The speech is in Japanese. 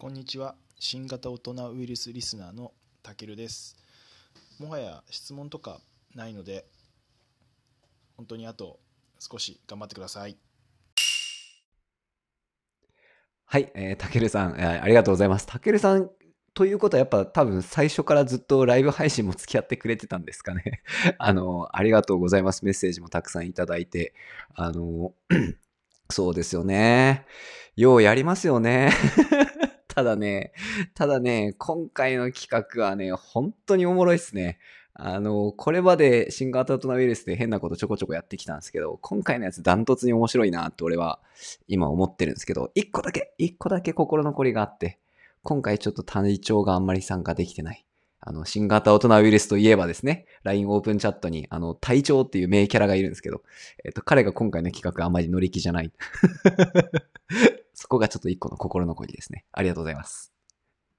こんにちは新型大人ウイルスリスナーのたけるですもはや質問とかないので本当にあと少し頑張ってくださいはい、えー、たけるさん、えーありがとうございます。たけるさん、ということはやっぱ多分最初からずっとライブ配信も付き合ってくれてたんですかね。あの、ありがとうございます。メッセージもたくさんいただいて。あの、そうですよね。ようやりますよね。ただね、ただね、今回の企画はね、本当におもろいっすね。あの、これまで新型大人ウイルスで変なことちょこちょこやってきたんですけど、今回のやつダントツに面白いなって俺は今思ってるんですけど、一個だけ、一個だけ心残りがあって、今回ちょっと体調があんまり参加できてない。あの、新型大人ウイルスといえばですね、LINE オープンチャットに、あの、隊長っていう名キャラがいるんですけど、えっと、彼が今回の企画あんまり乗り気じゃない。ここがちょっと一個の心残りですね。ありがとうございます。